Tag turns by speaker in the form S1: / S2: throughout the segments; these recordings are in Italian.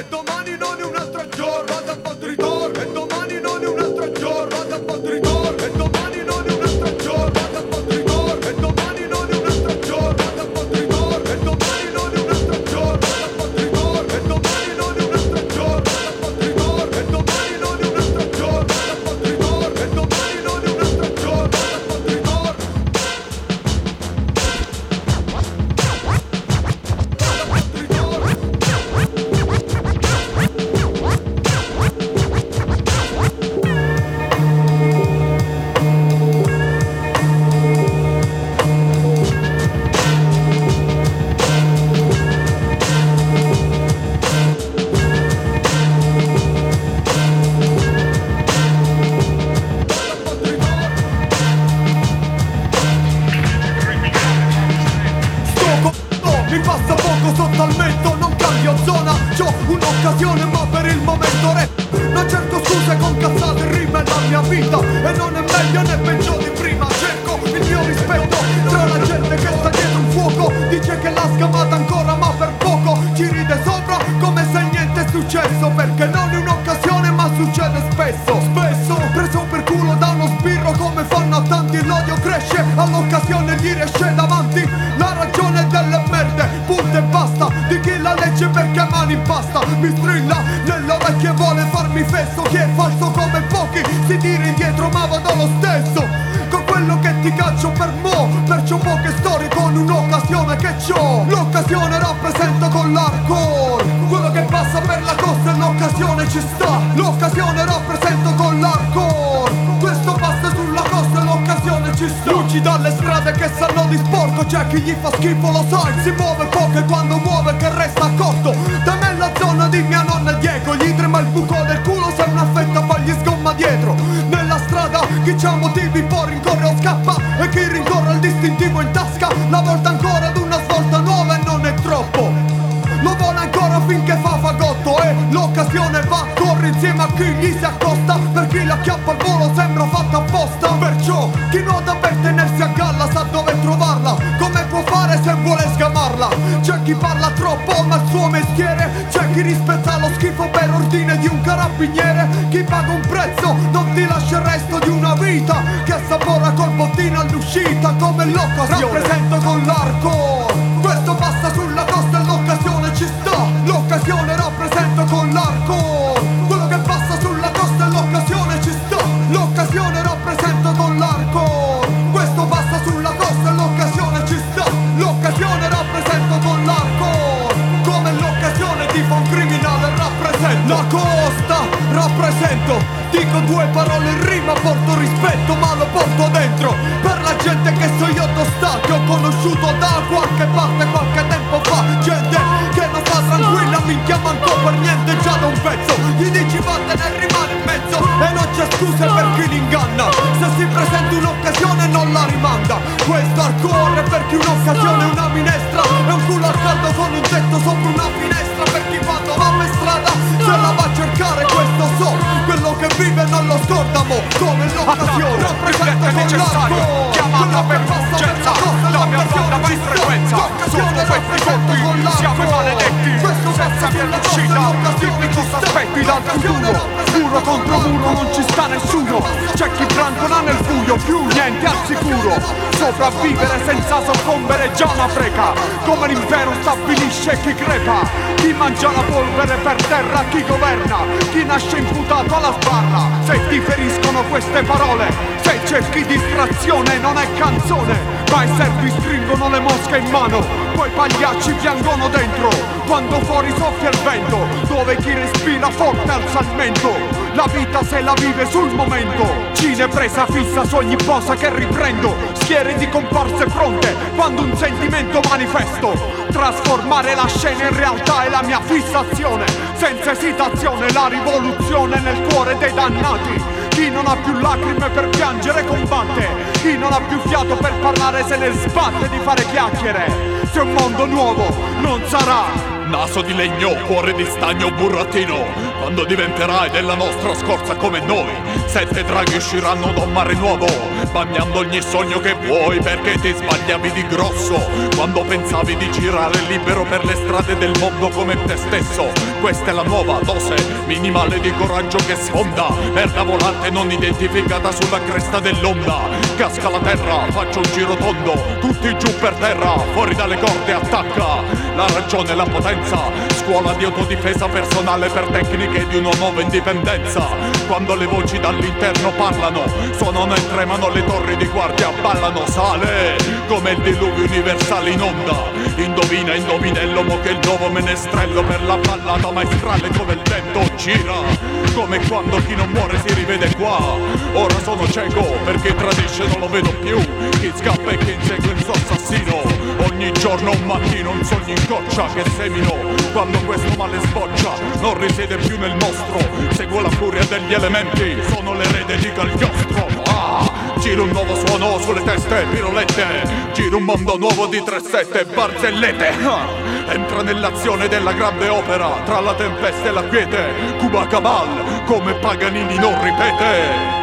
S1: E domani non è un altro giorno, vado a fatto ritorno. E domani non è un altro giorno. affetta fagli sgomma dietro. Nella strada chi c'ha motivi può rincorre o scappa. E chi rincorre il distintivo in tasca La volta ancora ad una svolta nuova e non è troppo. Lo vuole ancora finché fa fagotto E l'occasione va, corre insieme a chi gli si accosta. Per chi la chiappa al volo sembra fatta apposta. Perciò chi nuota per tenersi a galla sa dove trovarla. Come può fare se vuole sgamarla. C'è chi parla troppo ma il suo mestiere C'è chi rispetta lo schifo per ordine di un carabiniere. Chi paga un prezzo non ti lascia il resto di una vita Che assapora col bottino all'uscita come l'occasione. Rappresento con l'arco. Questo passa sulla costa e l'occasione ci sta L'occasione rappresenta
S2: queste parole. Se cerchi distrazione non è canzone. Ma i servi stringono le mosche in mano Poi pagliacci piangono dentro. Quando fuori soffia il vento Dove chi respira forte alza il mento La vita se la vive sul momento. Cine presa fissa su ogni posa che riprendo. Schiere di comparse pronte Quando un sentimento manifesto. Trasformare la scena in realtà è la mia fissazione. Senza esitazione la rivoluzione nel cuore dei dannati. Chi non ha più lacrime per piangere combatte. Chi non ha più fiato per parlare se ne sbatte di fare chiacchiere. Se un mondo nuovo non sarà
S3: Naso di legno, cuore di stagno, burattino. Quando diventerai della nostra scorza come noi Sette draghi usciranno da un mare nuovo Bagnando ogni sogno che vuoi Perché ti sbagliavi di grosso. Quando pensavi di girare libero per le strade del mondo come te stesso Questa è la nuova dose minimale di coraggio che sfonda. Merda volante non identificata sulla cresta dell'onda. Casca la terra, faccio un giro tondo Tutti giù per terra, fuori dalle corde attacca. La ragione, la potenza violenza Scuola di autodifesa personale per tecniche di una nuova indipendenza. Quando le voci dall'interno parlano Suonano e tremano le torri di guardia Ballano, sale come il diluvio universale in onda. Indovina, indovinello, mo che il nuovo menestrello Per la ballata maestrale come il vento gira. Come quando chi non muore si rivede qua. Ora sono cieco perché tradisce non lo vedo più. Chi scappa e chi insegue il suo assassino Ogni giorno un mattino un sogno in coccia che semino Quando questo male sboccia non risiede più nel mostro Seguo la furia degli elementi, sono l'erede di Cagliostro ah, Giro un nuovo suono sulle teste, pirolette Giro un mondo nuovo di 3-7, barzellette ah. Entra nell'azione della grande opera Tra la tempesta e la quiete Cuba Cabal come Paganini non ripete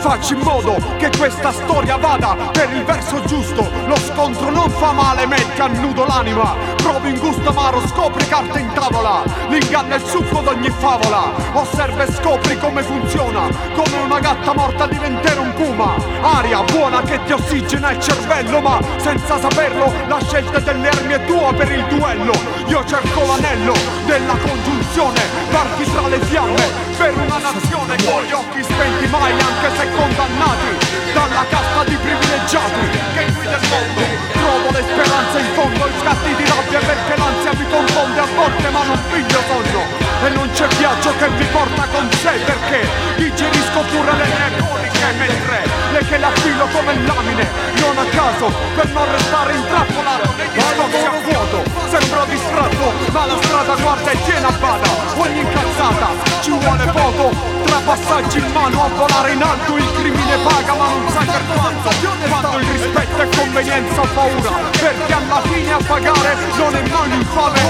S2: Facci in modo che questa storia vada per il verso giusto. Lo scontro non fa male, metti a nudo l'anima Provi in gusto amaro, scopri carte in tavola. L'inganno è il succo d'ogni favola. Osserva e scopri come funziona. Come una gatta morta diventare un puma. Aria buona che ti ossigena il cervello Ma senza saperlo la scelta delle armi è tua per il duello. Io cerco l'anello della congiunzione. Parti tra le fiamme per una nazione. Con gli occhi spenti mai anche se condannati dalla casta di privilegiati. Che guida il mondo le speranze in fondo i scatti di rabbia perché l'ansia mi confonde a volte ma non piglio sonno e non c'è viaggio che mi porta con sé perché digerisco pure le mie coriche mentre le che l'affilo come lamine non a caso per non restare intrappolato nei discorsi a vuoto. Sembro distratto ma la strada guarda e tiene a bada ogni incazzata ci vuole poco tra passaggi in mano a volare in alto il crimine paga ma non sa per quanto quando il rispetto è convenienza o paura perché alla fine a pagare non è mai l'infame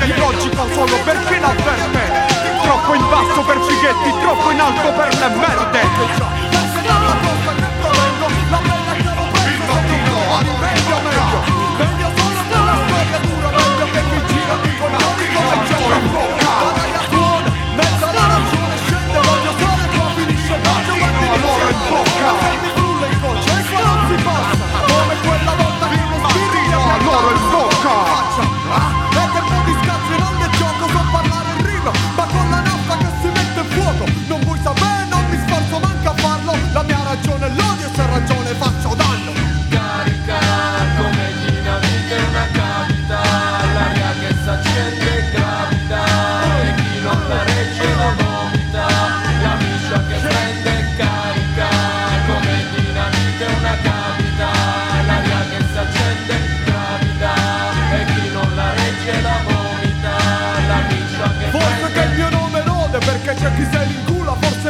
S2: è illogico solo perché l'avverte troppo in basso per fighetti troppo in alto per le merde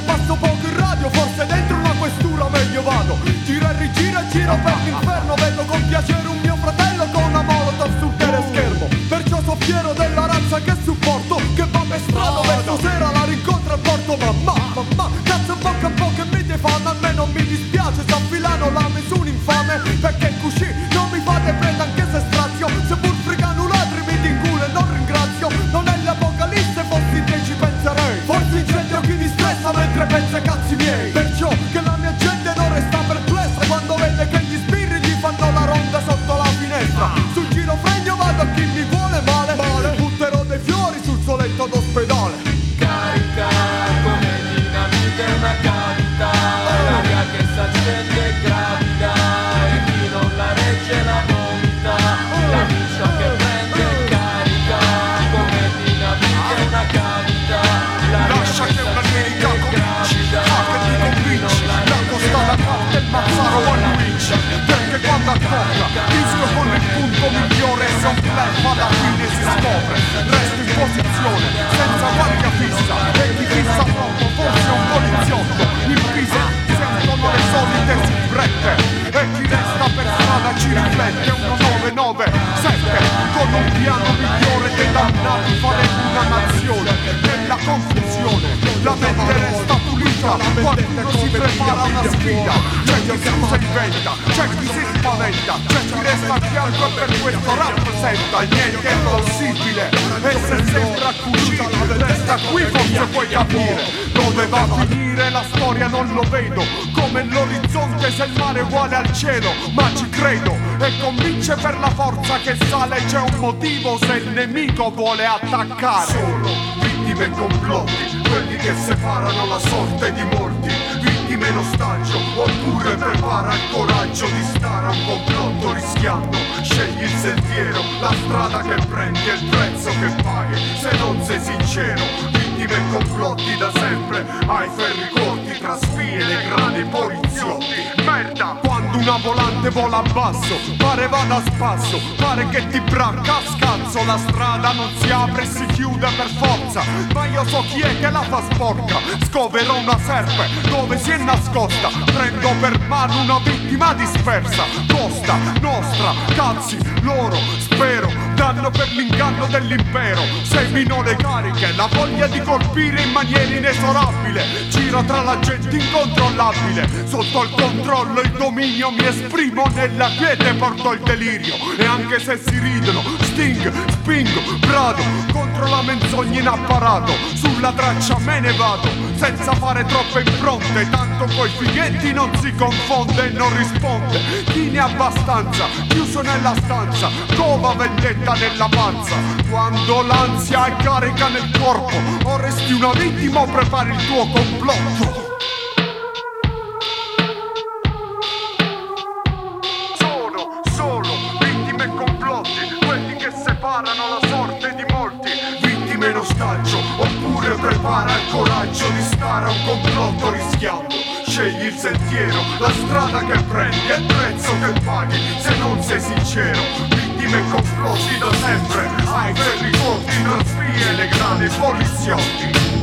S2: pensa
S1: sbagliando Scegli il sentiero, la strada che prendi e il prezzo che paghi. Se non sei sincero, vittime e complotti da sempre Hai ferri corti tra spine e grandi poliziotti.
S2: Merda, quando una volante vola a basso Pare vada a spasso, pare che ti branca a scazzo. La strada non si apre e si chiude per forza forza Ma io so chi è che la fa sporca. Scoverò una serpe dove si è nascosta. Prendo per mano una vittima dispersa. Costa, nostra, cazzi, loro, spero danno per l'inganno dell'impero. Semino le cariche, la voglia di colpire in maniera inesorabile. Gira tra la gente incontrollabile. Sotto il controllo e il dominio mi esprimo Nella quiete porto il delirio. E anche se si ridono, sting, spingo, brado. Contro la menzogna in apparato. Sulla traccia me ne vado Senza fare troppe impronte. Tanto coi fighetti non si confonde e non risponde. Chi ne ha abbastanza, chiuso nella stanza. Cova vendetta stretta nella panza. Quando l'ansia è carica nel corpo O resti una vittima o prepari il tuo complotto. Sono solo vittime e complotti Quelli che separano la sorte di molti.
S1: Vittime in ostaggio Oppure prepara il coraggio di stare a un complotto rischiando scegli il sentiero, la strada che prendi è il prezzo che paghi se non sei sincero. Vittime e complotti da sempre, hai per ricordi, non spie, le grandi poliziotti.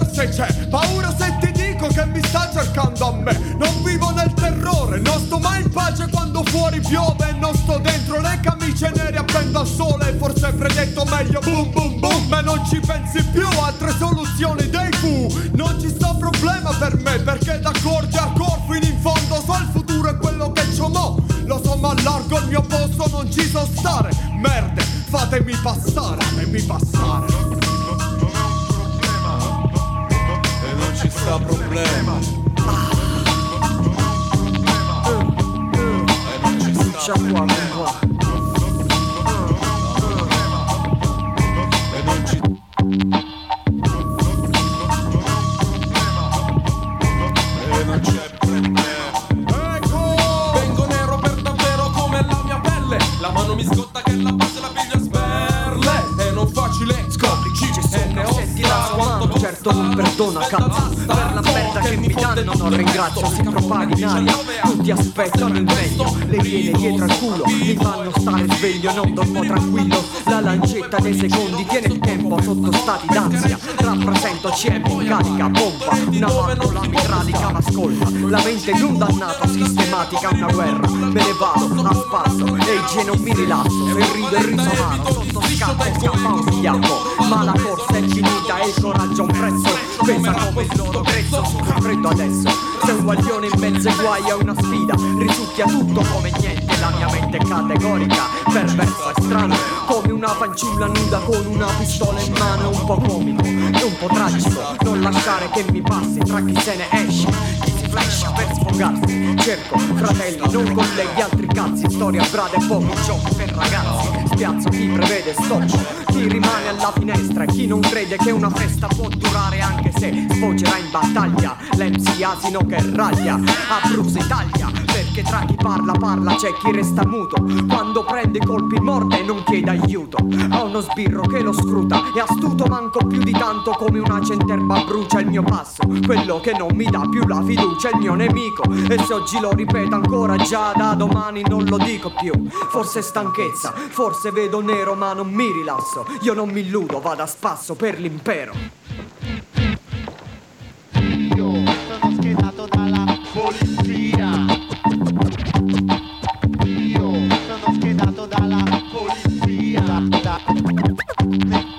S1: forse c'è paura se ti dico che mi sta cercando a me. Non vivo nel terrore, non sto mai in pace quando fuori piove. Non sto dentro le camicie nere appendo al sole. Forse predetto meglio, boom boom boom. Ma non ci pensi più, altre soluzioni dei fu. Non ci sta problema per me, perché da corgi a cor fino in fondo so il futuro è quello che c'ho mo. Lo so ma largo il mio posto, non ci so stare. Merde, fatemi passare, fatemi passare.
S4: E non ci sta problema. E non sta problema E non ci E non c'è problema.
S1: Ecco!
S5: Vengo nero per davvero come la mia pelle. La mano mi scotta che la base la piglia a sperle. E non facile. Scopri chi ci sono.
S6: Senti la sua mano, certo non perdona cazzo non ringrazio Si propaga in aria, tutti aspettano il meglio Le viene dietro al culo, mi fanno stare sveglio Non dormo tranquillo, la lancetta dei secondi Tiene il tempo sotto stati d'ansia. Rappresento CM carica, pompa Una valvola mitralica m'ascolta La mente di un dannato, sistematica una guerra. Me ne vado a spasso e il geno mi rilasso Se rido il riso amaro, sotto e scappa un bigliacco Ma la corsa è finita e il coraggio ha un prezzo. Pensa come il loro prezzo sono freddo adesso. Se un guaglione in mezzo ai guai è una sfida Risucchia tutto come niente. La mia mente è categorica Perversa e strana Come una fanciulla nuda con una pistola in mano. È un po' comico e un po' tragico Non lasciare che mi passi tra chi se ne esce flasha per sfogarsi. Cerco fratelli, non colleghi altri cazzi Storia brada e poco gioco per ragazzi Spiazzo chi prevede stop Chi rimane alla finestra e chi non crede che una festa può durare anche se sfocerà in battaglia. L'MC asino che raglia Abruzzo Italia perché tra chi parla parla c'è chi resta muto. Quando prende colpi morde e non chiede aiuto. Ha uno sbirro che lo scruta È astuto manco più di tanto come una centerba brucia il mio passo. Quello che non mi dà più la fiducia è il mio nemico. E se oggi lo ripeto ancora già da domani non lo dico più. Forse stanchezza, forse vedo nero ma non mi rilasso. Io non mi illudo, vado a spasso per l'impero Thank you.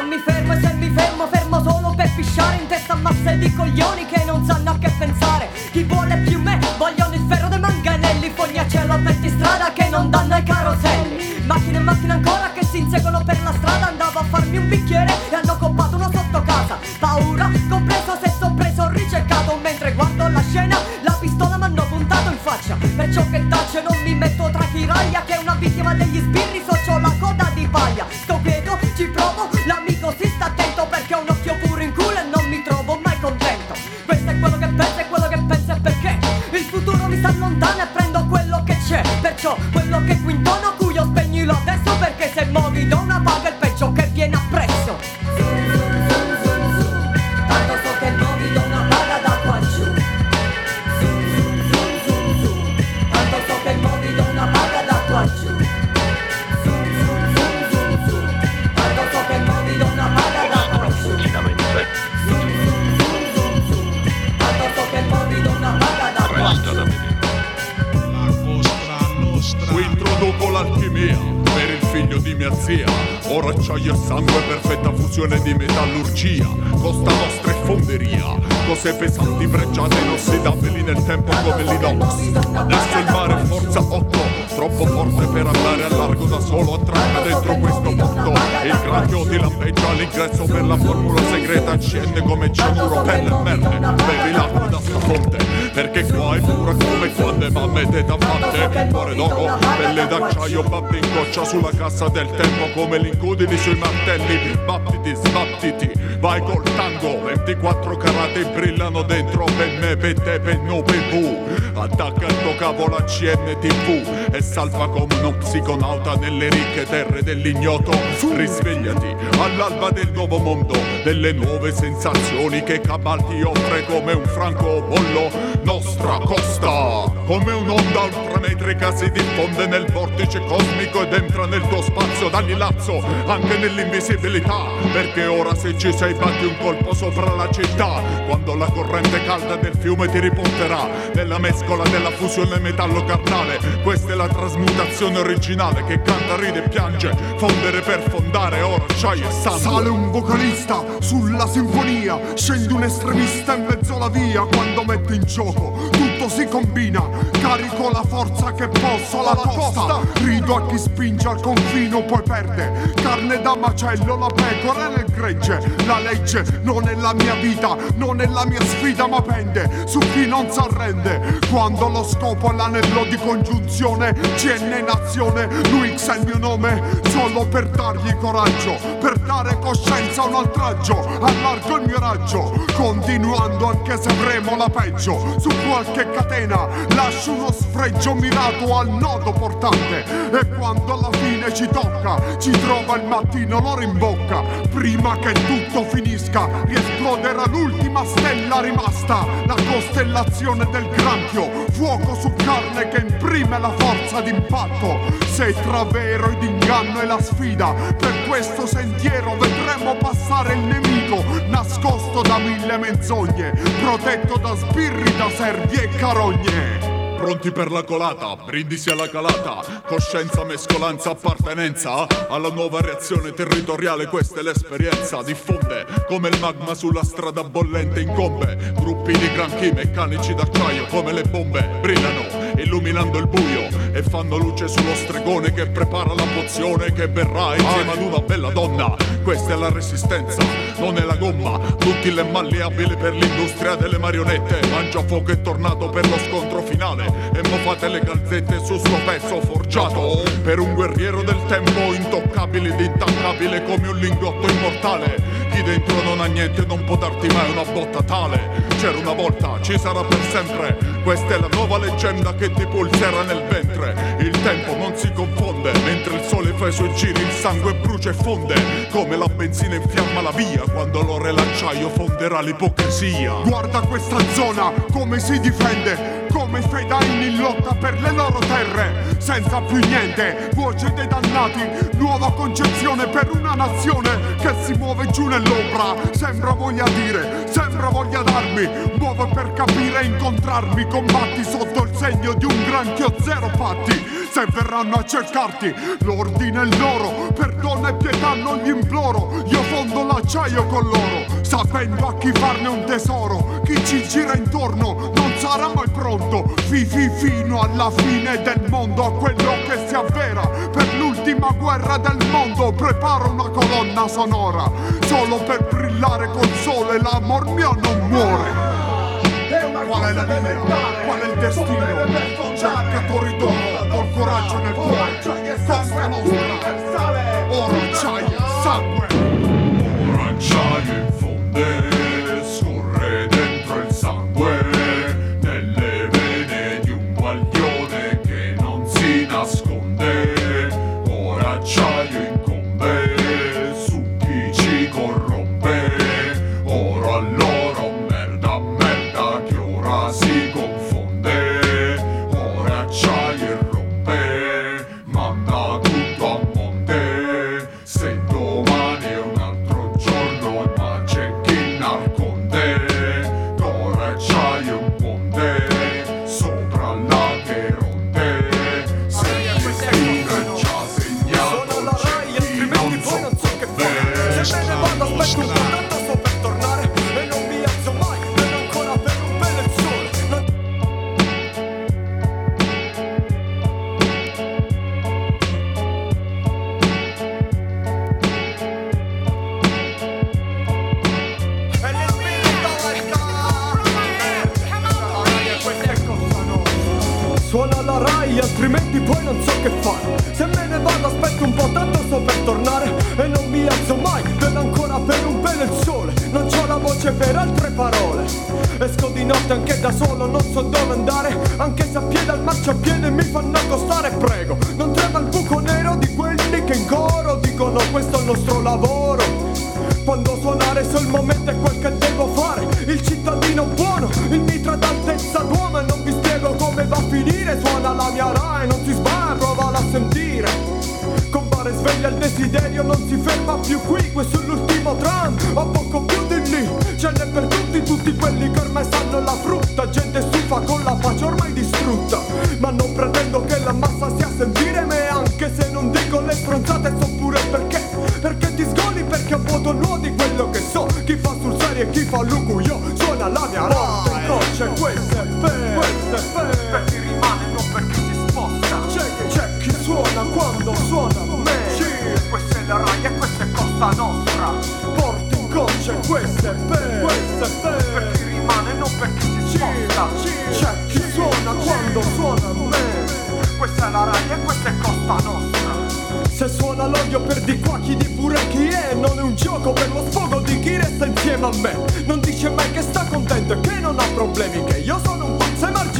S6: Non mi fermo e se mi fermo fermo solo per pisciare in testa masse di coglioni che non sanno a che pensare. Chi vuole più me vogliono il ferro dei manganelli Fogni a cielo aperti strada che non danno ai caroselli. Macchine e macchine ancora che si inseguono per la strada. Andavo a farmi un bicchiere e hanno coppato uno sotto casa. Paura, compreso se sto preso ricercato. Mentre guardo la scena la pistola m'hanno puntato in faccia. Perciò che tace non mi metto tra chi raglia Che è una vittima degli sbirri
S3: fusione di metallurgia Costa nostra e fonderia Cose pesanti, pregiate, inossidabili nel tempo come l'inox Adesso il mare forza 8 Troppo forte per andare a largo da solo Attracca dentro questo porto Il ti lampeggia all'ingresso per la formula segreta Scende come cianuro per le merde Bevi l'acqua da sta fonte Perché qua è pura come quando mamme te da fatte. Cuore d'oro, pelle d'acciaio, babbi in goccia sulla cassa del tempo Come l'incudini sui martelli. Battiti, sbattiti, vai col tango. 24 carate brillano dentro per me, per te, per no, per vu. Attacca il tuo capo la CNTV E salva come uno psiconauta nelle ricche terre dell'ignoto. Risvegliati all'alba del nuovo mondo Delle nuove sensazioni che Cabal ti offre come un francobollo Nostra costa Come un'onda ultrametrica si diffonde nel vortice cosmico Ed entra nel tuo spazio, dagli lazzo anche nell'invisibilità. Perché ora se ci sei batti un colpo sopra la città Quando la corrente calda del fiume ti riporterà Nella mescola della fusione metallo-carnale Questa è la trasmutazione originale Che canta, ride e piange. Fondere per fondare, oro, acciaio e sangue
S2: Sale un vocalista sulla sinfonia, scende un estremista in mezzo alla via quando metto in gioco. Tutto si combina, carico la forza che posso alla costa. Rido a chi spinge al confino, poi perde. Carne da macello, la pecora nel gregge. La legge non è la mia vita, non è la mia sfida, ma pende su chi non s'arrende. Quando lo scopo è l'anello di congiunzione, CN in azione, l'UX è il mio nome, solo per dargli coraggio, per dare coscienza a un oltraggio, allargo il mio raggio, continuando anche se avremo la peggio, su qualche catena lascio uno sfregio mirato al nodo portante. E quando alla fine ci tocca, ci trova il mattino l'oro in bocca, prima che tutto finisca, riesploderà l'ultima stella rimasta, la costellazione del granchio, fuoco su carne che imprime la forza d'impatto, se tra vero ed inganno è la sfida, per questo sentiero vedremo passare il nemico, nascosto da mille menzogne, protetto da sbirri, da servi e carogne.
S3: Pronti per la colata, brindisi alla calata, coscienza, mescolanza, appartenenza alla nuova reazione territoriale, questa è l'esperienza, diffonde come il magma sulla strada bollente incombe, gruppi di granchi meccanici d'acciaio come le bombe, brillano illuminando il buio e fanno luce sullo stregone che prepara la pozione che verrà insieme ad una bella donna, questa è la resistenza, non è la gomma, tutti le malleabili per l'industria delle marionette, mangia fuoco è tornato per lo scontro finale. E mo fate le calzette su sto pezzo forgiato. Per un guerriero del tempo intoccabile ed intaccabile come un lingotto immortale chi dentro non ha niente non può darti mai una botta tale. C'era una volta ci sarà per sempre. Questa è la nuova leggenda che ti pulserà nel ventre. Il tempo non si confonde mentre il sole fa i suoi giri il sangue brucia e fonde. Come la benzina infiamma la via quando l'oro e l'acciaio fonderà l'ipocrisia.
S2: Guarda questa zona come si difende, come i fedaini in lotta per le loro terre, senza più niente, voce dei dannati, nuova concezione per una nazione che si muove giù nell'ombra, sembra voglia dire, sembra voglia darmi, muove per capire e incontrarmi, combatti sotto il segno di un granchio zero patti, se verranno a cercarti, l'ordine è loro, perdono e pietà non gli imploro, io fondo l'acciaio con loro, sapendo a chi farne un tesoro, chi ci gira intorno non sarà mai pronto, fifi fino alla fine del mondo, a quello che si avvera, per l'ultima guerra del mondo, preparo una colonna sonora, solo per brillare col sole, l'amor mio non muore. Qual è la linea? Qual è il destino? Cercatori d'oro, col coraggio nel cuore, Costa nostra, oro, acciaio, sangue.
S3: Ora acciaio in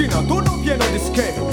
S1: Gina, tú no vienes disque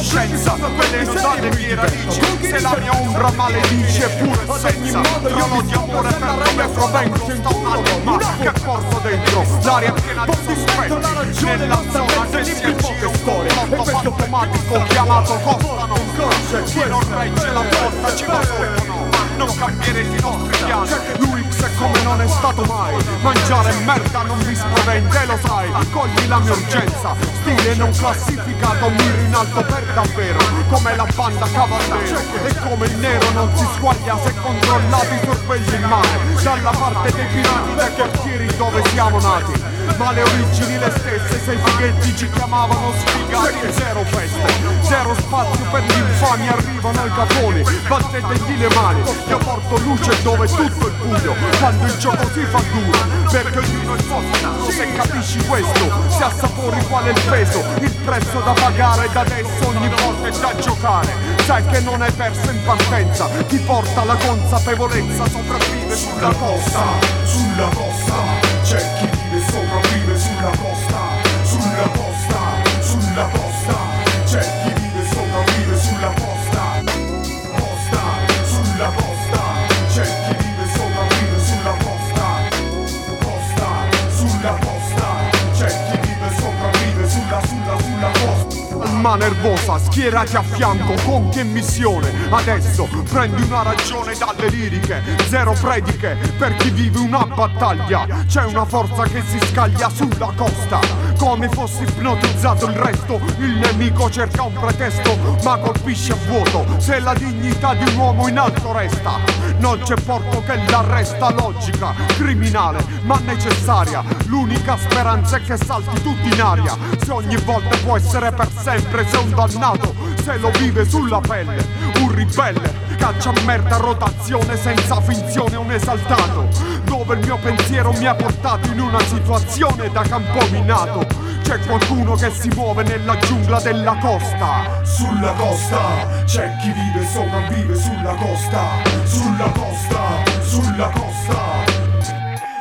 S1: coscienza Quelle non danno i
S2: miei radici. Se la mia ombra maledice pure senza Trono di amore per dove provengo Sto un'anima che porto dentro. L'aria piena di sospetti Nella zona che si avvicina un complotto fantomatico Chiamato Costa non croce Chi non regge la porta ci va a fuori non cambierete i nostri piani. L'Urix è come non è stato mai. Mangiare merda non mi spaventa e lo sai. Accogli la mia urgenza. Stile non classificato Miri in alto per davvero. Come la banda cavallero E come il nero non si squaglia Se controllati sorvegli il mare Dalla parte dei pirati Dai quartieri dove siamo nati ma le origini le stesse se i fighetti ci chiamavano sfigati zero feste. Zero spazio per l'infamia arrivano i caponi battetegli le mani io porto luce dove tutto è buio quando il gioco si fa duro perché ognuno è forte se capisci questo se assapori qual è il peso il prezzo da pagare da adesso ogni volta è da giocare. Sai che non hai perso in partenza ti porta la consapevolezza sopravvive sulla costa sulla costa c'è chi sulla posta, sulla posta, sulla posta. Anima nervosa, schierati a fianco, con che missione? Adesso prendi una ragione dalle liriche, zero prediche per chi vive una battaglia. C'è una forza che si scaglia sulla costa, come fosse ipnotizzato il resto. Il nemico cerca un pretesto, ma colpisce a vuoto. Se la dignità di un uomo in alto resta, non c'è porto che l'arresta logica, criminale, ma necessaria. L'unica speranza è che salti tutti in aria. Se ogni volta può essere per sempre, sei un dannato, se lo vive sulla pelle, un ribelle. Caccia merda rotazione senza finzione un esaltato Dove il mio pensiero mi ha portato in una situazione da campo minato. C'è qualcuno che si muove nella giungla della costa.
S1: Sulla costa c'è chi vive e sopravvive sulla costa. Sulla costa, sulla costa.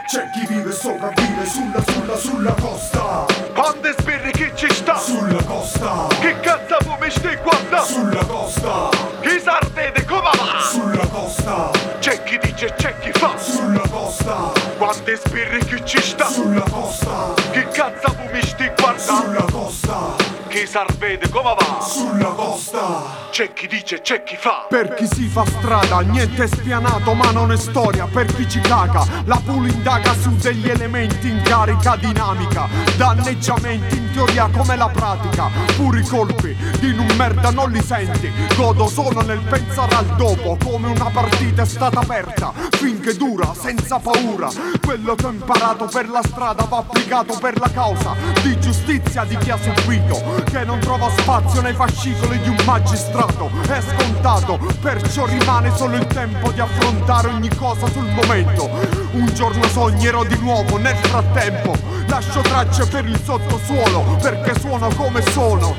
S1: C'è chi vive e sopravvive sulla, sulla, sulla costa
S2: Quando spirri chi ci sta?
S1: Sulla costa.
S2: Che cazzo mi stai guarda?
S1: Sulla costa.
S2: Chi sarvede come va?
S1: Sulla costa.
S2: C'è chi dice c'è chi fa.
S1: Sulla costa.
S2: Quando spirri chi ci sta?
S1: Sulla costa.
S2: Che cazzo mi stai guarda
S1: Sulla costa
S2: Chi sarvede come va
S1: Sulla costa
S2: C'è chi dice, c'è chi fa. Per chi si fa strada, niente è spianato, ma non è storia. Per chi ci caga, la pool indaga su degli elementi in carica dinamica. Danneggiamenti in teoria come la pratica. Puri colpi di non merda non li senti. Godo solo nel pensare al dopo, come una partita è stata aperta. Finché dura, senza paura. Quello che ho imparato per la strada va applicato per la causa di giustizia di chi ha subito. Che non trova spazio nei fascicoli di un magistrato è scontato, perciò rimane solo il tempo di affrontare ogni cosa sul momento. Un giorno sognerò di nuovo, nel frattempo lascio tracce per il sottosuolo, perché suono come sono.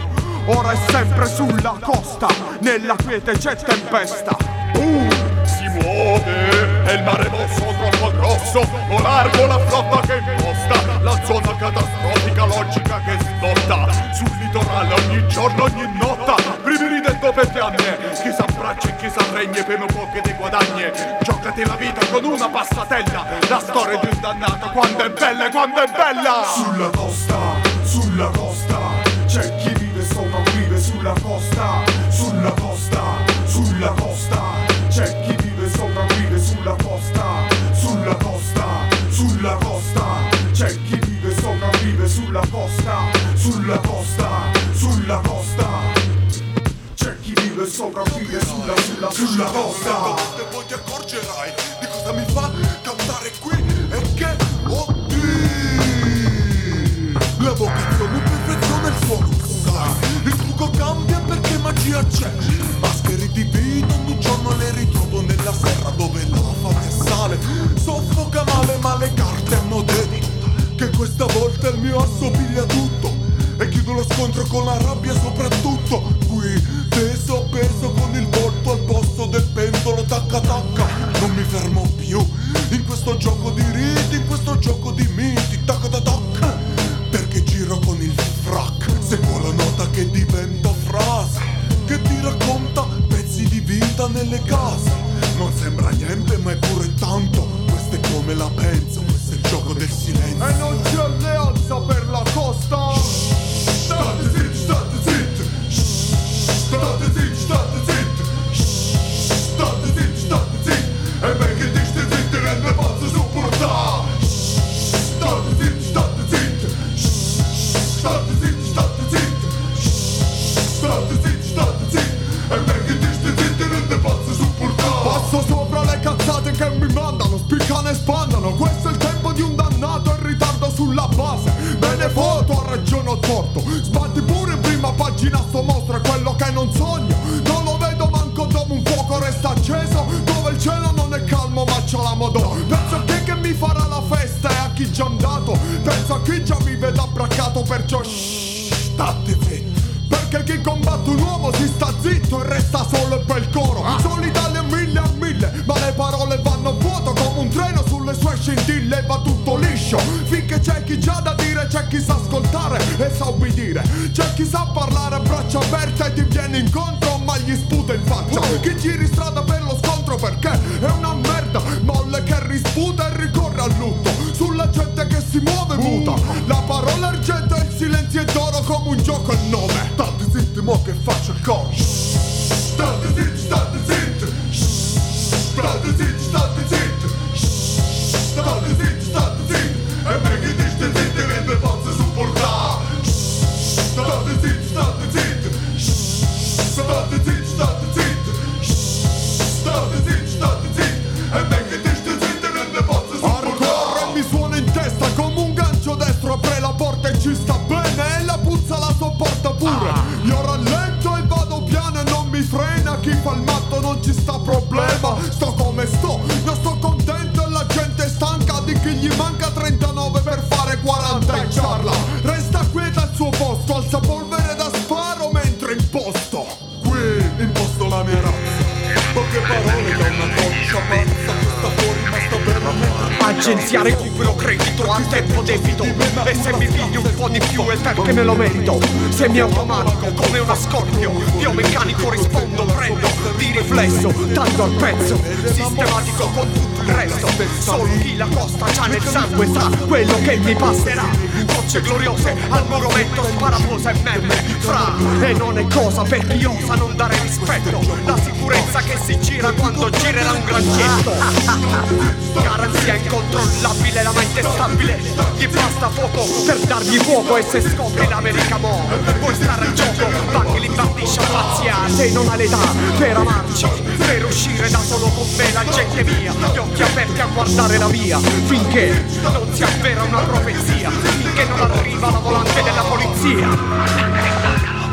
S2: Ora è sempre sulla costa, nella quiete c'è tempesta.
S3: Boom! Si muove, è il mare mosso troppo grosso, o largo la flotta che imposta, la zona catastrofica logica che snotta, sul litorale ogni giorno, ogni notta, brividi del dopo fiamme, chi s'abbraccia e chi s'arregne per un po' che ti guadagne, giocati la vita con una passatella, la storia di un dannato, quando è bella, quando è bella!
S1: Sulla costa, sulla costa C'è chi vive e sopravvive sulla costa e sopravvive sulla, sulla, sulla costa E
S7: poi ti accorgerai di cosa mi fa cantare qui e che oddio. La vocazione perfezione il suono sai Il trucco cambia perché magia c'è. Maschere di vita ogni giorno le ritrovo nella serra dove la fame sale. Soffoca male ma le carte hanno detto Che questa volta il mio assomiglia tutto. E chiudo lo scontro con la rabbia soprattutto Qui teso peso con il volto al posto del pendolo tacca tacca. Non mi fermo più in questo gioco di riti, in questo gioco di miti Tacca da tacca. Perché giro con il frac Seguo la nota che diventa frase Che ti racconta pezzi di vita nelle case
S1: e sa obbedire. C'è chi sa parlare a braccia aperte e ti viene incontro ma gli sputa in faccia. Chi giri strada per lo scontro perché è una merda. Molle che risputa e ricorre al lutto. Sulla gente che si muove muta. La parola argento e il silenzio è d'oro come un gioco a nome incontrollabile, la mente stabile. Gli basta poco per dargli fuoco E se scopri l'America mo Vuoi stare al gioco, paghi l'imbandiscia spaziale E non ha l'età per amarci Per uscire da solo con me la gente mia. Gli occhi aperti a guardare la via Finché non si avvera una profezia Finché non arriva la volante della polizia.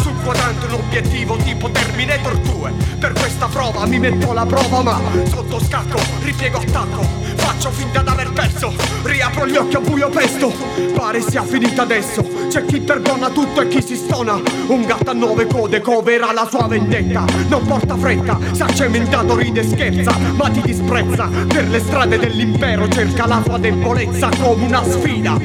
S1: Sul quadrante un obiettivo tipo Terminator 2 Per questa prova mi metto alla prova ma Sotto scacco, ripiego attacco Faccio finta d'aver perso Riapro gli occhi a buio pesto Pare sia finita adesso C'è chi perdona tutto e chi si stona Un gatto a nove code coverà la sua vendetta Non porta fretta, sa cementato ride e scherza Ma ti disprezza Per le strade dell'impero cerca la sua debolezza come una sfida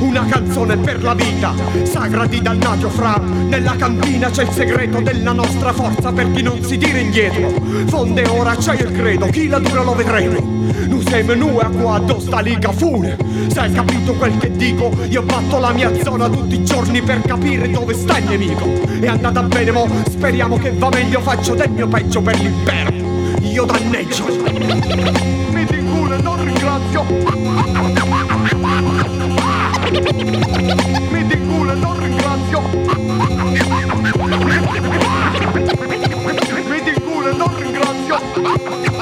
S1: Una canzone per la vita Sagra di dannagio fra Nella cantina c'è il segreto della nostra forza Per chi non si tira indietro Fonde ora c'è il credo Chi la dura lo vedremo. Nu siamo nu a qua sta liga fune. Se hai capito quel che dico Io batto la mia zona tutti i giorni Per capire dove sta il nemico. È andata bene mo Speriamo che va meglio Faccio del mio peggio per l'impero. Io danneggio. Mi di culo e non ringrazio. Mi di e non ringrazio Ha ha ha!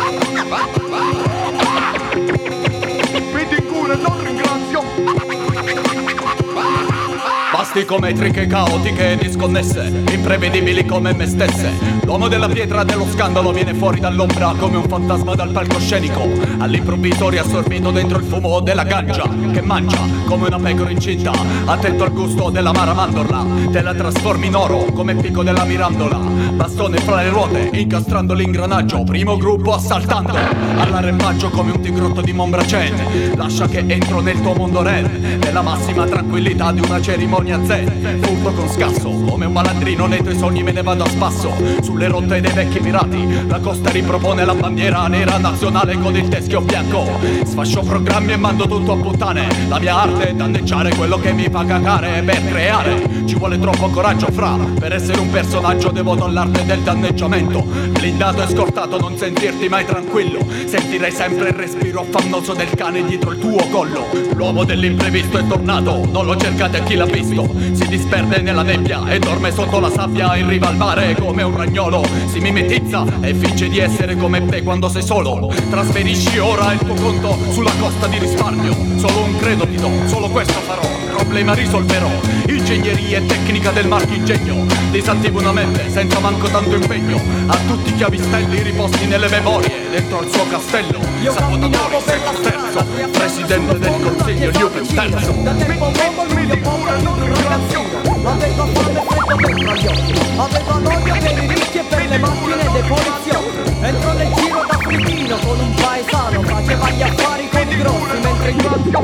S8: Plasticometriche, caotiche e disconnesse Imprevedibili come me stesse. L'uomo della pietra dello scandalo viene fuori dall'ombra Come un fantasma dal palcoscenico. All'improvviso riassorbito dentro il fumo della ganja Che mangia come una pecora incinta Attento al gusto dell'amara mandorla Te la trasformi in oro come picco della mirandola. Bastone fra le ruote incastrando l'ingranaggio Primo gruppo assaltando All'arrembaggio come un tigrotto di Mombracen Lascia che entro nel tuo mondo red Nella massima tranquillità di una cerimonia zen Furto con scasso Come un malandrino nei tuoi sogni me ne vado a spasso. Sulle rotte dei vecchi pirati La costa ripropone la bandiera nera nazionale con il teschio bianco. Sfascio programmi e mando tutto a puttane. La mia arte è danneggiare quello che mi fa cagare Per creare ci vuole troppo coraggio fra. Per essere un personaggio devoto all'arte del danneggiamento. Blindato e scortato non sentirti mai tranquillo. Sentirai sempre il respiro affannoso del cane dietro il tuo collo. L'uomo dell'imprevisto è tornato Non lo cercate a chi l'ha visto Si disperde nella nebbia e dorme sotto la sabbia In riva al mare come un ragnolo. Si mimetizza e finge di essere come te quando sei solo. Trasferisci ora il tuo conto sulla costa di risparmio. Solo un credo ti do, solo questo farò Problema risolverò. Ingegneria e tecnica del marchingegno Disattivo una mente senza manco tanto impegno. A tutti i chiavistelli riposti nelle memorie Dentro al suo castello Sabotatori
S6: per strada
S8: terzo Presidente del consiglio
S6: tempo poco lui ho paura di un ragazzino Aveva fame freddo dentro agli occhi Aveva noia per i ricchi e per le macchine dei poliziotti. Entrò nel giro da frittino con un paesano Faceva gli affari con i grossi mentre il campio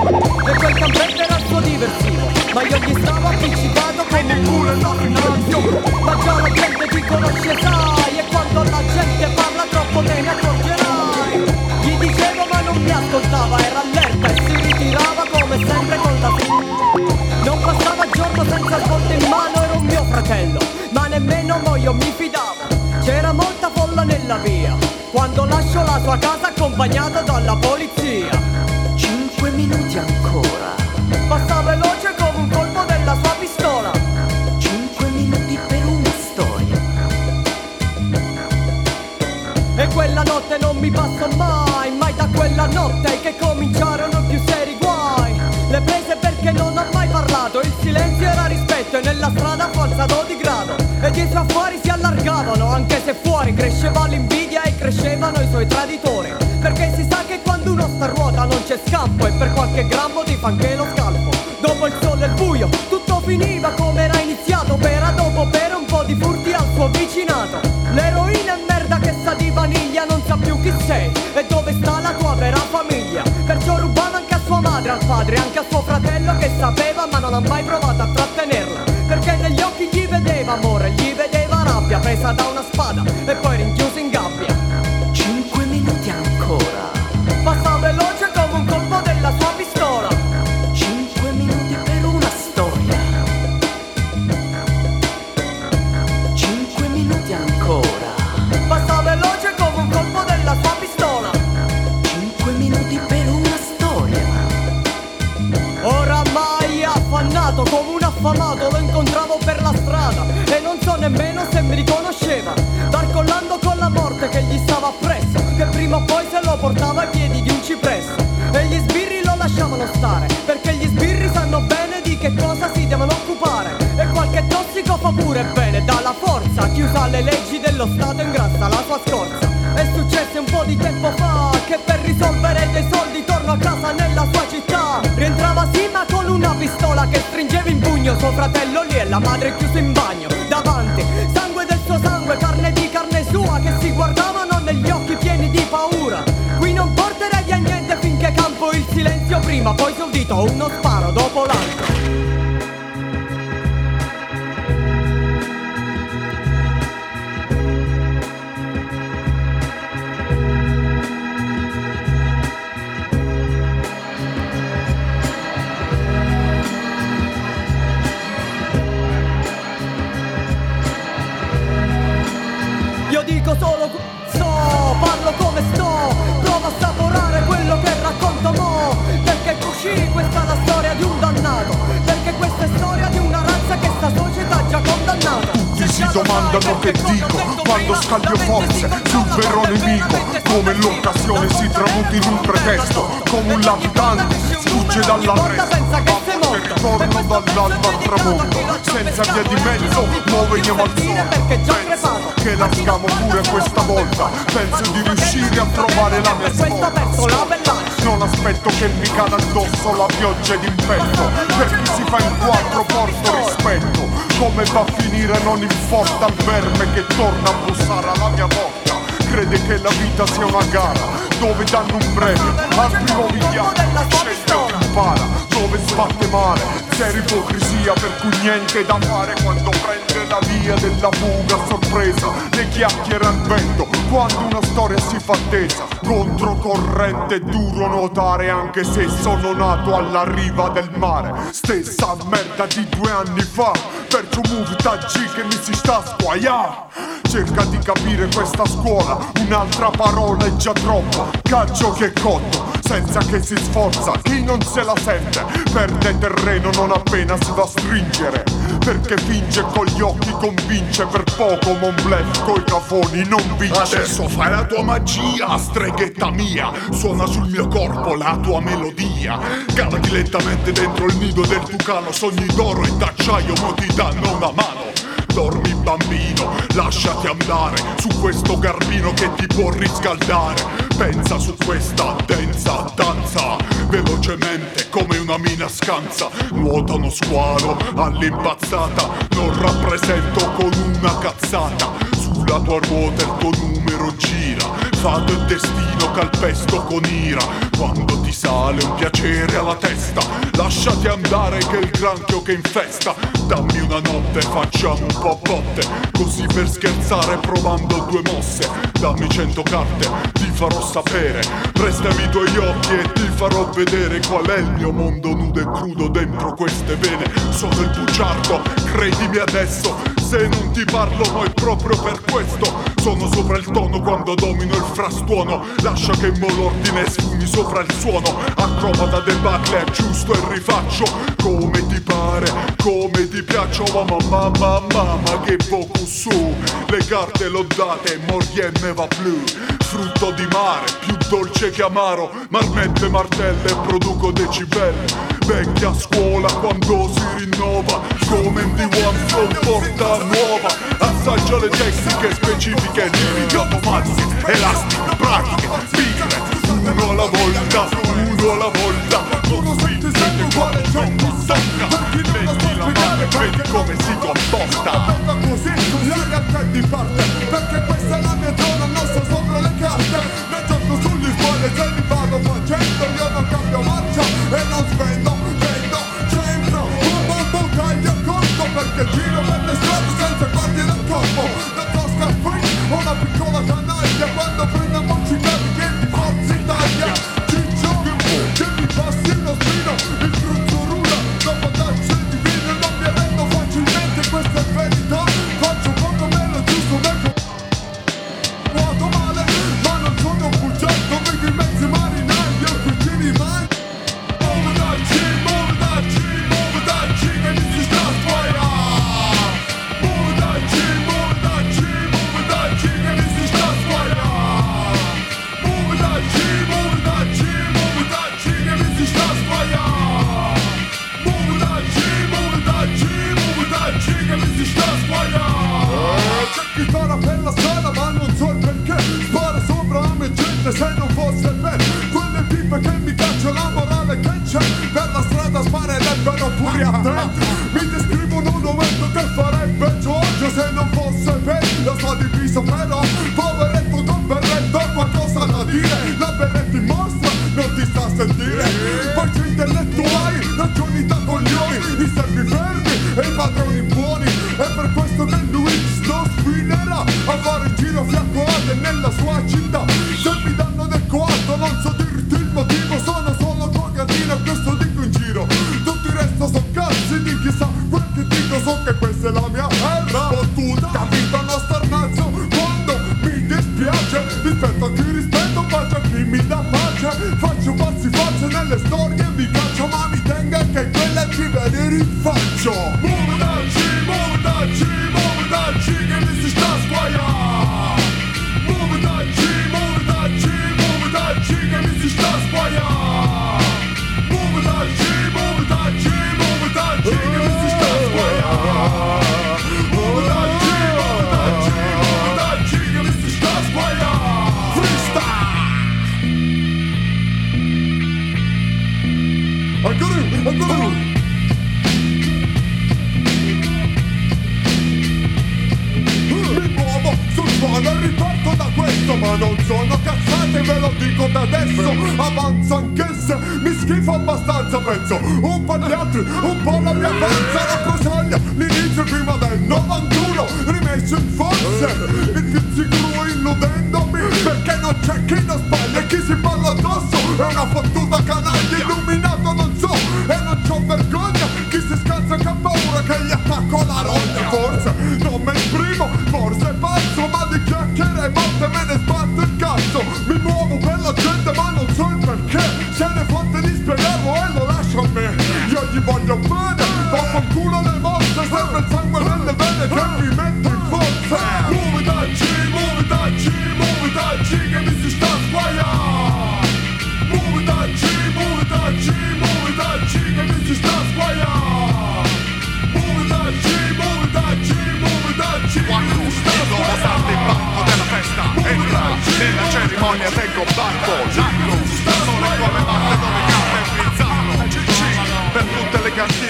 S6: E quel campetto era il suo diversivo. Ma io gli stavo appiccicato come un culo enorme Ma già la gente ti conosce sai E quando la gente parla troppo te ne accorgerai. Gli dicevo ma non mi ascoltava Era allerta e si ritirava come sempre con la non passava giorno senza il volto in mano, era un mio fratello, ma nemmeno mo io mi fidavo. C'era molta folla nella via, quando lascio la sua casa accompagnato dalla polizia. Cinque minuti ancora. Passa veloce come un colpo della sua pistola. Cinque minuti per una storia. E quella notte non mi passa mai, mai da quella notte che cominciarono più seri guai. Le prese perché non ho mai parlato, il silenzio era rispetto e nella strada forzato di grado. E dietro affari si allargavano, anche se fuori cresceva l'invidia e crescevano i suoi traditori. Perché si sa che quando uno sta ruota non c'è scampo E per qualche grammo ti fa anche lo scalpo. Dopo il sole e il buio tutto finiva come era iniziato Per dopo bere un po' di furti al suo vicinato. L'eroina è merda che sa di vaniglia Non sa più chi sei e dove sta la tua vera famiglia. Perciò rubava anche a sua madre, al padre, anche a suo fratello Che sapeva ma non ha mai provato a trattenerla. Perché negli occhi gli vedeva amore, gli Presa da una spada e poi rinchiusa
S2: aspetto che mi cada addosso la pioggia d'impetto Per chi si fa in quattro porto rispetto. Come va a finire non importa al verme che torna a bussare alla mia porta Crede che la vita sia una gara Dove danno un premio al primo miliardo Scende o impara. Dove sbatte male Zero ipocrisia per cui niente da fare Quando prende la via della fuga sorpresa Le chiacchiere al vento Quando una storia si fa attesa Controcorrente è duro nuotare Anche se sono nato alla riva del mare. Stessa merda di due anni fa Perciò move taggi che mi si sta a squagliare Cerca di capire questa scuola Un'altra parola è già troppo Calcio che cotto Senza che si sforza Chi non se la sente. Perde terreno non appena si va a stringere Perché finge con gli occhi convince Per poco mon bluff coi cafoni non vince.
S3: Adesso fai la tua magia, streghetta mia Suona sul mio corpo la tua melodia. Calati lentamente dentro il nido del tucano Sogni d'oro e d'acciaio mo ti danno una mano Dormi bambino, lasciati andare Su questo garbino che ti può riscaldare. Pensa su questa densa danza Velocemente come una mina scansa Nuota uno squalo all'impazzata Non rappresento con una cazzata Sulla tua ruota il tuo numero gira. Fato il destino calpesto con ira. Quando ti sale un piacere alla testa Lasciati andare che il granchio che infesta. Dammi una notte facciamo un po' botte. Così per scherzare provando due mosse. Dammi cento carte ti farò sapere. Prestami i tuoi occhi e ti farò vedere Qual è il mio mondo nudo e crudo dentro queste vene. Sono il bugiardo, credimi adesso Se non ti parlo poi proprio per questo. Sono sopra il tono quando domino il frastuono. Lascia che mo l'ordine sfumi sopra il suono. Acrobata debacle, aggiusto e rifaccio. Come ti pare, come ti piaccio Mamma mamma mamma che poco su? Le carte l'ho date, frutto di mare, più dolce che amaro, marmette e martelle produco decibelle, Vecchia scuola quando si rinnova, come in D1 flow porta nuova, assaggia le tecniche specifiche, liriche, pazzi, elastiche, pratiche, pigre, uno alla volta, uno alla volta, uno sente sempre uguale, non tocca, prendi la mano e vedi come si composta.
S7: Così, così, prendi parte, perché questo
S2: 对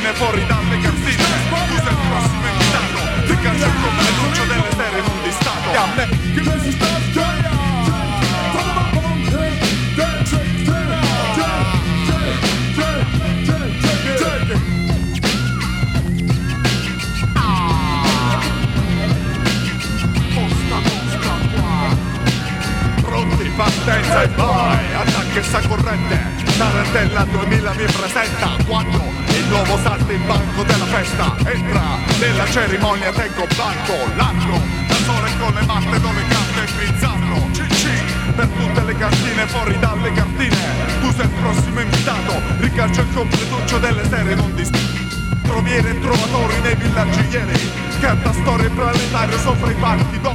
S2: viene fuori dalle cazzine Tu sei il prossimo invitato Ti caccia come il lucio delle serie non di stato E a me
S7: che mi si sta
S2: Partenza e vai, attacca questa corrente tarantella 2000 mi presenta quando il nuovo salto in banco della festa. Entra nella cerimonia tengo blanco l'altro da sole con le matte dove canta il bizzarro cc per tutte le cartine fuori dalle cartine. Tu sei il prossimo invitato ricalcio il completuccio delle serie non distinte Troviere trovatori nei villaggi ieri canta storie planetario sopra i banchi do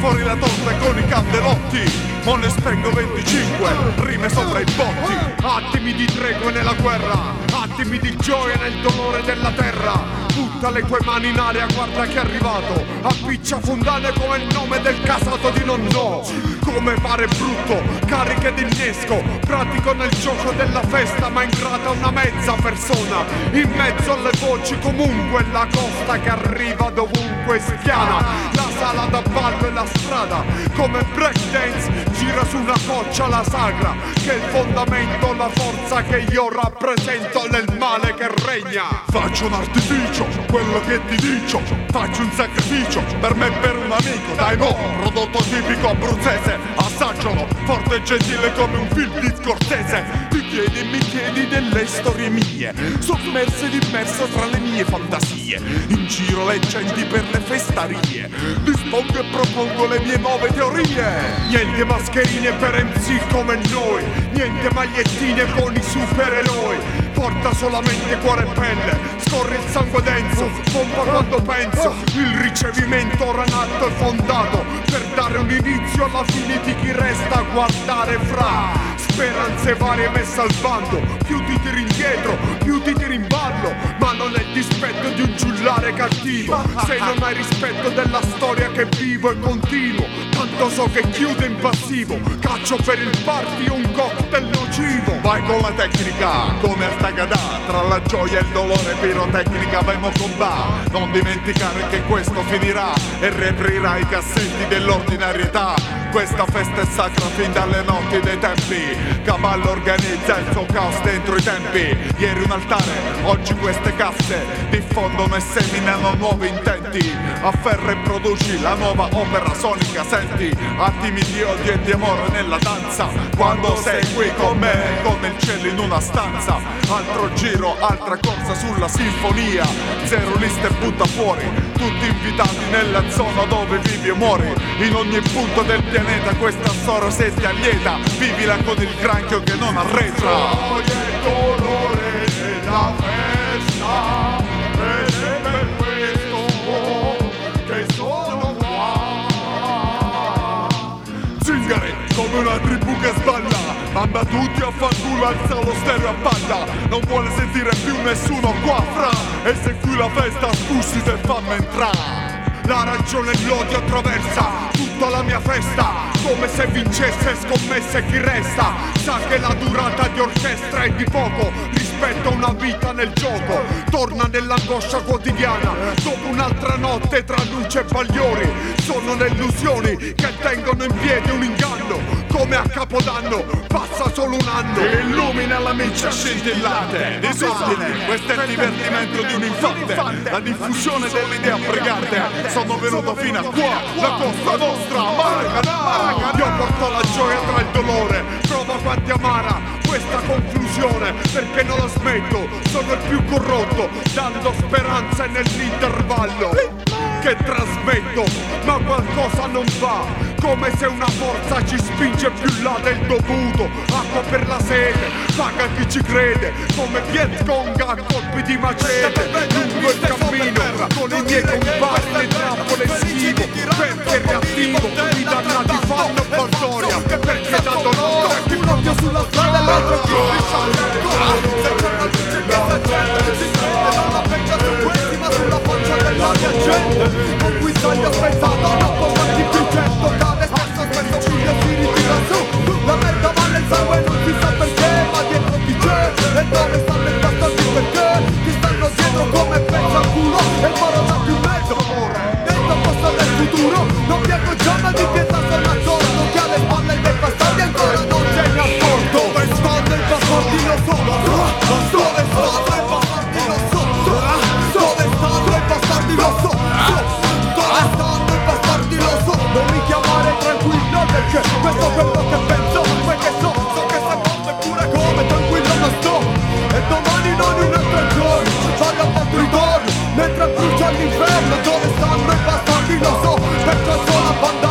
S3: fuori la torta con i candelotti Mo ne spengo 25, rime sopra i botti
S2: Attimi di tregua nella guerra, attimi di gioia nel dolore della terra. Butta le tue mani in aria, guarda che è arrivato. Appiccia fondane come il nome del casato di nonno. Come pare brutto, cariche d'innesco. Pratico nel gioco della festa, ma ingrata una mezza persona. In mezzo alle voci comunque la costa che arriva dovunque spiana. La sala da ballo e la strada, come breakdance, gira su una coccia la sagra. Che è il fondamento, la forza che io rappresento nel male che regna.
S3: Faccio un artificio, quello che ti dico Faccio un sacrificio, per me e per un amico Dai mo, prodotto tipico abruzzese Assaggialo, forte e gentile come un film di Scorsese Mi chiedi delle storie mie Sommerse ed immerso tra le mie fantasie In giro leggenti per le festarie Dispongo e propongo le mie nuove teorie
S2: Niente mascherine per MC come noi, niente magliettine con i supereroi. Porta solamente cuore e pelle, scorre il sangue denso, pompa quando penso. Il ricevimento ora nato e fondato per dare un inizio alla fine di chi resta a guardare fra. Speranze varie messe al bando, più ti tiri indietro, più ti tiri in ballo, ma non è dispetto di un giullare cattivo. Se non hai rispetto della storia che vivo e continuo, tanto so che chiudo in passivo, caccio per il party un cocktail nocivo.
S3: Vai con la tecnica, come a Stagadà Tra la gioia e il dolore pirotecnica Vemo con va Non dimenticare che questo finirà E riaprirà i cassetti dell'ordinarietà. Questa festa è sacra fin dalle notti dei tempi Cavallo organizza il suo caos dentro i tempi. Ieri un altare, oggi queste casse. Diffondono e seminano nuovi intenti. Afferra e produci la nuova opera sonica. Senti, attimi di odio e di amore nella danza. Quando sei qui con me, come il cielo in una stanza. Altro giro, altra corsa sulla sinfonia. Zero liste butta fuori Tutti invitati nella zona dove vivi e muori. In ogni punto del pianeta questa storia se ti allieta. Vivila con il granchio che non arretra.
S2: Gioia e dolore della festa ed è per che sono qua.
S3: Zingare come una tribù che sballa Manda tutti a fanculo, alza lo stereo a palla Non vuole sentire più nessuno qua fra. E se qui la festa spusti se fammi entrare.
S2: La ragione e l'odio attraversa tutta la mia festa. Come se vincesse scommesse chi resta. Sa che la durata di orchestra è di poco Rispetto a una vita nel gioco. Torna nell'angoscia quotidiana Dopo un'altra notte tra luce e bagliori Sono le illusioni che tengono in piedi un inganno come a Capodanno passa solo un anno
S3: Illumina la miccia scintillante Disordine, questo è il divertimento di un infante. La diffusione dell'idea pregante Sono venuto fino a qua La costa nostra, Maracana
S2: Io porto la gioia tra il dolore Prova quanti amara questa conclusione Perché non la smetto Sono il più corrotto Dando speranza nell'intervallo che trasmetto, ma qualcosa non va, come se una forza ci spinge più là del dovuto, acqua per la sete, paga chi ci crede, come Vietcong a colpi di macete, lungo il cammino, con i miei compagni le trappole schivo, perché reattivo, i dannati fanno baldoria, perché da dolore chi proprio sulla strada e l'altro più una luce che s'accende, si prende dalla pecca su questi, ma sulla faccia della mia gente, con cui sogno spezzato, non può farti più certo, cade spesso, spesso figlio si ritira su, la merda va nel sangue, non si sa perché, ma dietro chi c'è, e dove stanno i bastardi perché, ti stanno dietro come pezzo al culo, e moro da più mezzo, dentro posto del futuro, non accorgiamo giorno di pietà sono attorno, che alle spalle dei bastardi ancora non tutto quello che penso Perché so, so che se morto è pure come Tranquillo non sto. E domani non è un'altra giorno Vado a fatto ritorno Mentre brucia l'inferno Dove stanno i bastardi lo so Perciò sono abbandonato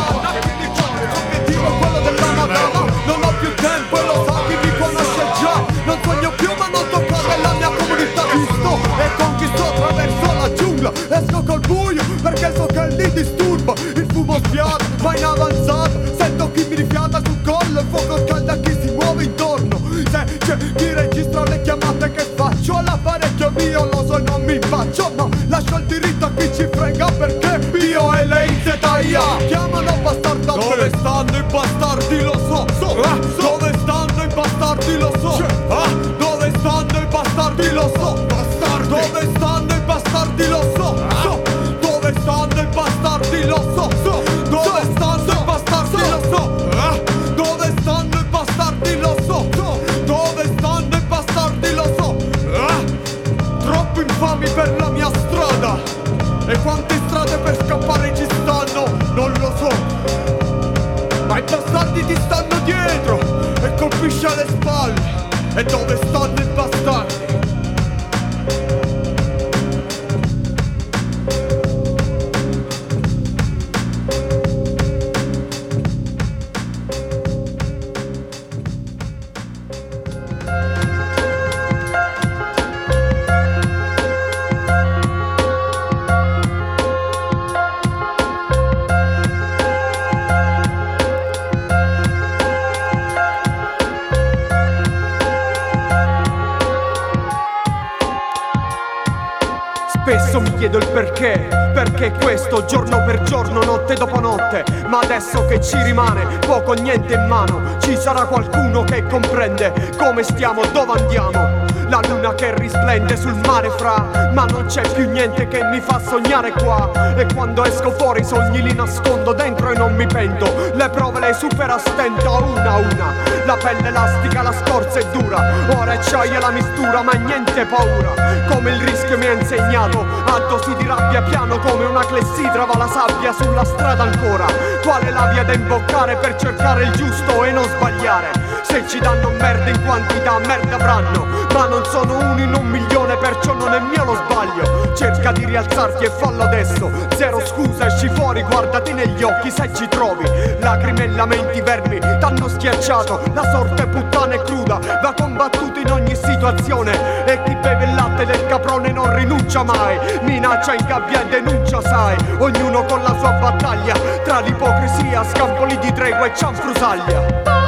S2: fuoco calda chi si muove intorno. Se c'è chi registra le chiamate che faccio. All'apparecchio mio lo so e non mi faccio Ma lascio il diritto a chi ci frega perché Io e lei in zetaia Chiamano bastardo Dove stanno i bastardi? Adesso che ci rimane poco niente in mano, ci sarà qualcuno che comprende come stiamo, dove andiamo. La luna che risplende sul mare fra, ma non c'è più niente che mi fa sognare qua. E quando esco fuori i sogni li nascondo dentro e non mi pento. Le prove le supero a stento una a una. La pelle elastica, la scorza è dura. Ora acciaia la mistura, ma niente paura. Come il rischio mi ha insegnato, a di rabbia piano come una clessidra va la sabbia sulla strada ancora. Qual è la via da imboccare per cercare il giusto e non sbagliare? Se ci danno merda in quantità, merda avranno. Ma non sono uno in un milione, perciò non è mio lo sbaglio. Cerca di rialzarti e fallo adesso. Zero scusa, esci fuori, guardati negli occhi se ci trovi. Lacrime e lamenti vermi, t'hanno schiacciato. La sorte puttana e cruda, va combattuta in ogni situazione. E chi beve il latte del caprone non rinuncia mai. Minaccia, ingabbia e denuncia, sai. Ognuno con la sua battaglia. Tra l'ipocrisia, scampoli di tregua e cianfrusaglia.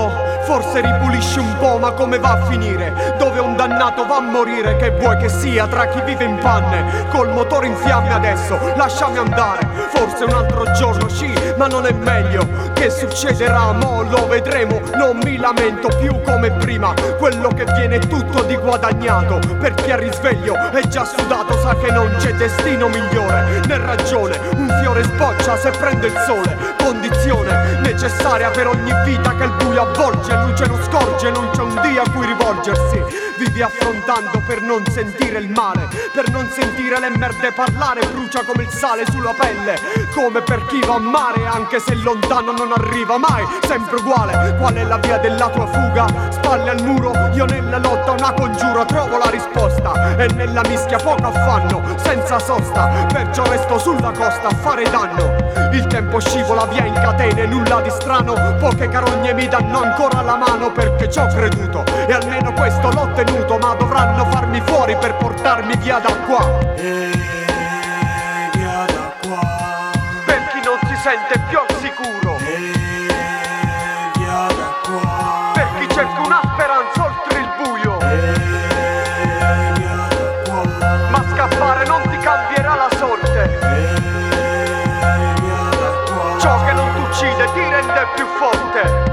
S2: forse ripulisci un po', ma come va a finire? Dove un dannato va a morire, che vuoi che sia tra chi vive in panne? Col motore in fiamme adesso, lasciami andare. Forse un altro giorno sì, ma non è meglio. Che succederà? Mo lo vedremo. Non mi lamento più come prima. Quello che viene è tutto di guadagnato. Per chi ha risveglio è già sudato, sa che non c'è destino migliore. Né ragione, un fiore spoccia se prende il sole. Condizione necessaria per ogni vita che il buio avvolge. Luce non scorge, non c'è un Dio a cui rivolgersi. Vivi affrontando per non sentire il male, per non sentire le merde parlare. Brucia come il sale sulla pelle, come per chi va a mare, anche se lontano non arriva mai. Sempre uguale, qual è la via della tua fuga? Spalle al muro, io nella lotta una congiura trovo la risposta. E nella mischia poco affanno, senza sosta. Perciò resto sulla costa a fare danno. Il tempo scivola via in catene, nulla di strano. Poche carogne mi danno ancora la mano perché ci ho creduto. E almeno questo l'ho ottenuto, ma dovranno farmi fuori per portarmi via da qua. Sente più al sicuro.
S1: via da qua,
S2: Per chi cerca una speranza oltre il buio.
S1: via da qua,
S2: Ma scappare non ti cambierà la sorte.
S1: via da qua.
S2: Ciò che non ti uccide ti rende più forte.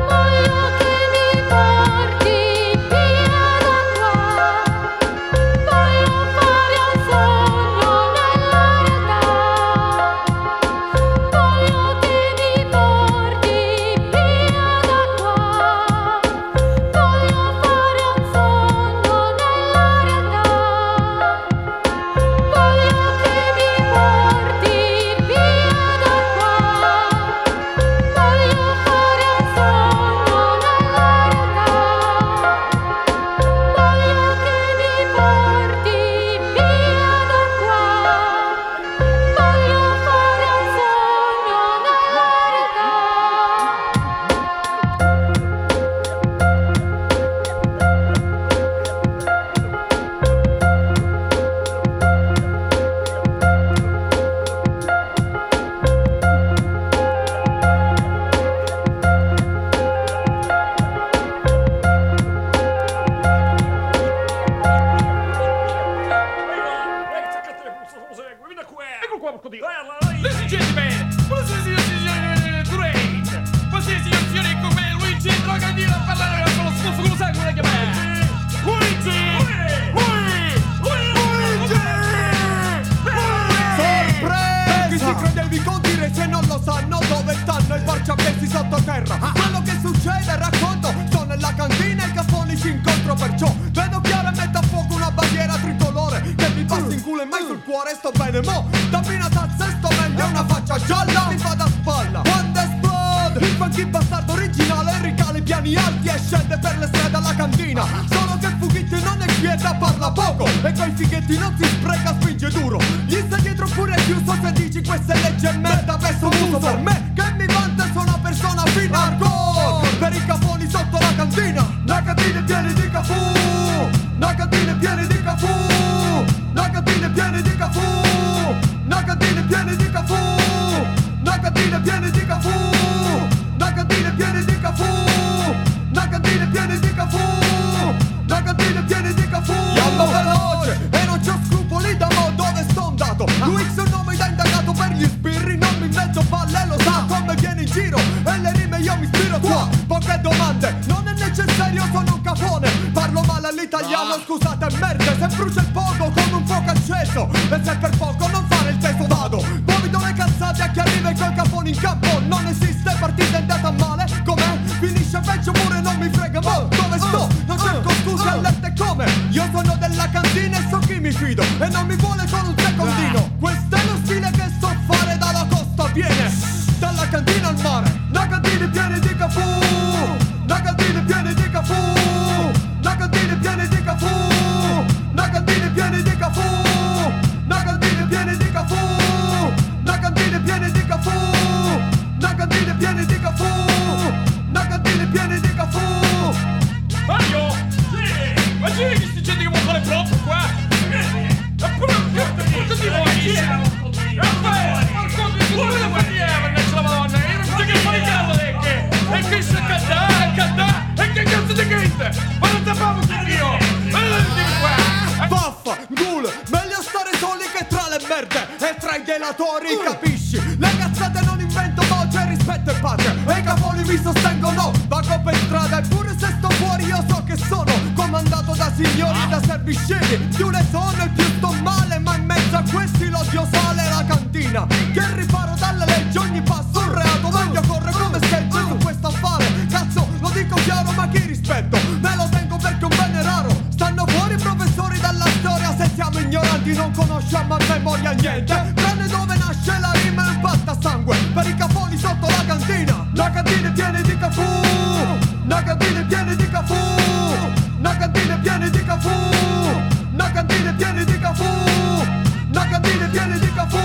S1: viene de Cafú.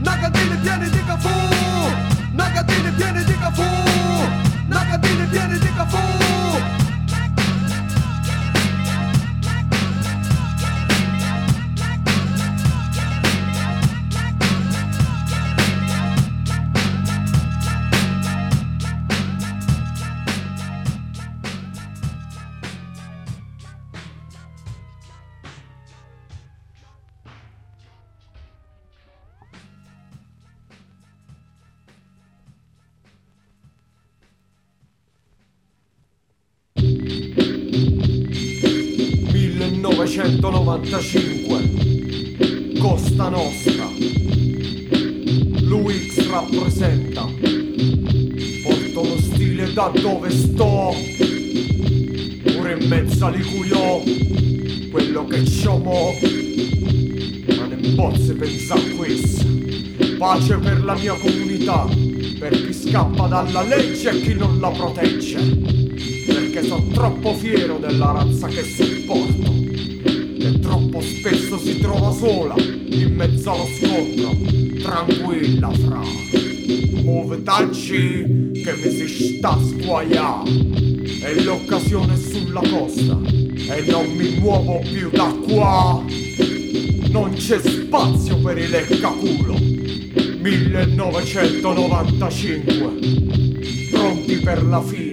S1: Nagadine viene de Cafú. Nagadine viene de Cafú. Nagadine viene de Cafú. dalla legge e chi non la protegge, perché sono troppo fiero della razza che supporto, E troppo spesso si trova sola in mezzo allo scontro, tranquilla fra. Muvetacci che mi si sta squaglià, e l'occasione sulla costa, e non mi muovo più da qua. Non c'è spazio per il leccaculo. 1995 per la fila.